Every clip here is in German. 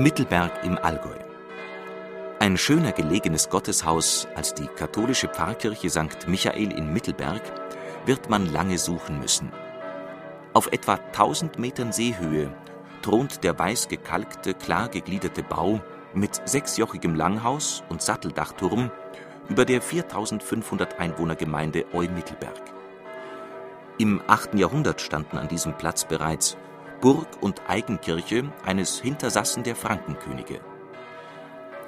Mittelberg im Allgäu. Ein schöner gelegenes Gotteshaus als die katholische Pfarrkirche St. Michael in Mittelberg wird man lange suchen müssen. Auf etwa 1000 Metern Seehöhe thront der weiß gekalkte, klar gegliederte Bau mit sechsjochigem Langhaus und Satteldachturm über der 4500 Einwohnergemeinde Eu-Mittelberg. Im 8. Jahrhundert standen an diesem Platz bereits Burg und Eigenkirche eines Hintersassen der Frankenkönige.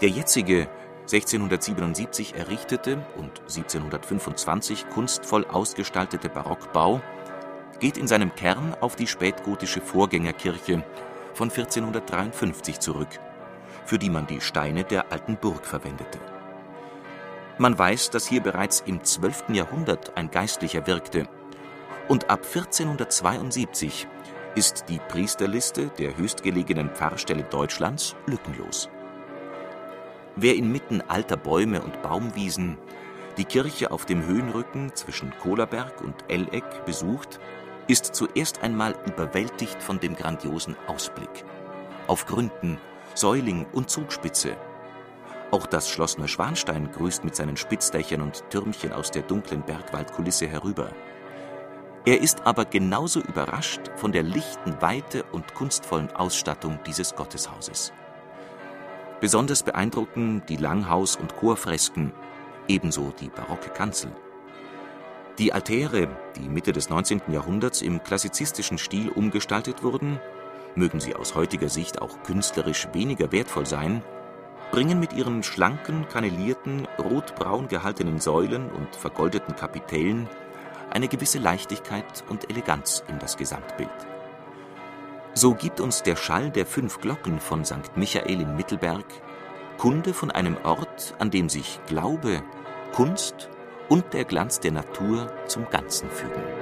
Der jetzige 1677 errichtete und 1725 kunstvoll ausgestaltete Barockbau geht in seinem Kern auf die spätgotische Vorgängerkirche von 1453 zurück, für die man die Steine der alten Burg verwendete. Man weiß, dass hier bereits im 12. Jahrhundert ein Geistlicher wirkte und ab 1472 ist die Priesterliste der höchstgelegenen Pfarrstelle Deutschlands lückenlos. Wer inmitten alter Bäume und Baumwiesen die Kirche auf dem Höhenrücken zwischen Kohlerberg und Elleck besucht, ist zuerst einmal überwältigt von dem grandiosen Ausblick. Auf Gründen, Säuling und Zugspitze. Auch das Schloss Neuschwanstein grüßt mit seinen Spitzdächern und Türmchen aus der dunklen Bergwaldkulisse herüber. Er ist aber genauso überrascht von der lichten Weite und kunstvollen Ausstattung dieses Gotteshauses. Besonders beeindrucken die Langhaus- und Chorfresken, ebenso die barocke Kanzel. Die Altäre, die Mitte des 19. Jahrhunderts im klassizistischen Stil umgestaltet wurden, mögen sie aus heutiger Sicht auch künstlerisch weniger wertvoll sein, bringen mit ihren schlanken, kannelierten, rotbraun gehaltenen Säulen und vergoldeten Kapitellen eine gewisse Leichtigkeit und Eleganz in das Gesamtbild. So gibt uns der Schall der fünf Glocken von St. Michael in Mittelberg Kunde von einem Ort, an dem sich Glaube, Kunst und der Glanz der Natur zum Ganzen fügen.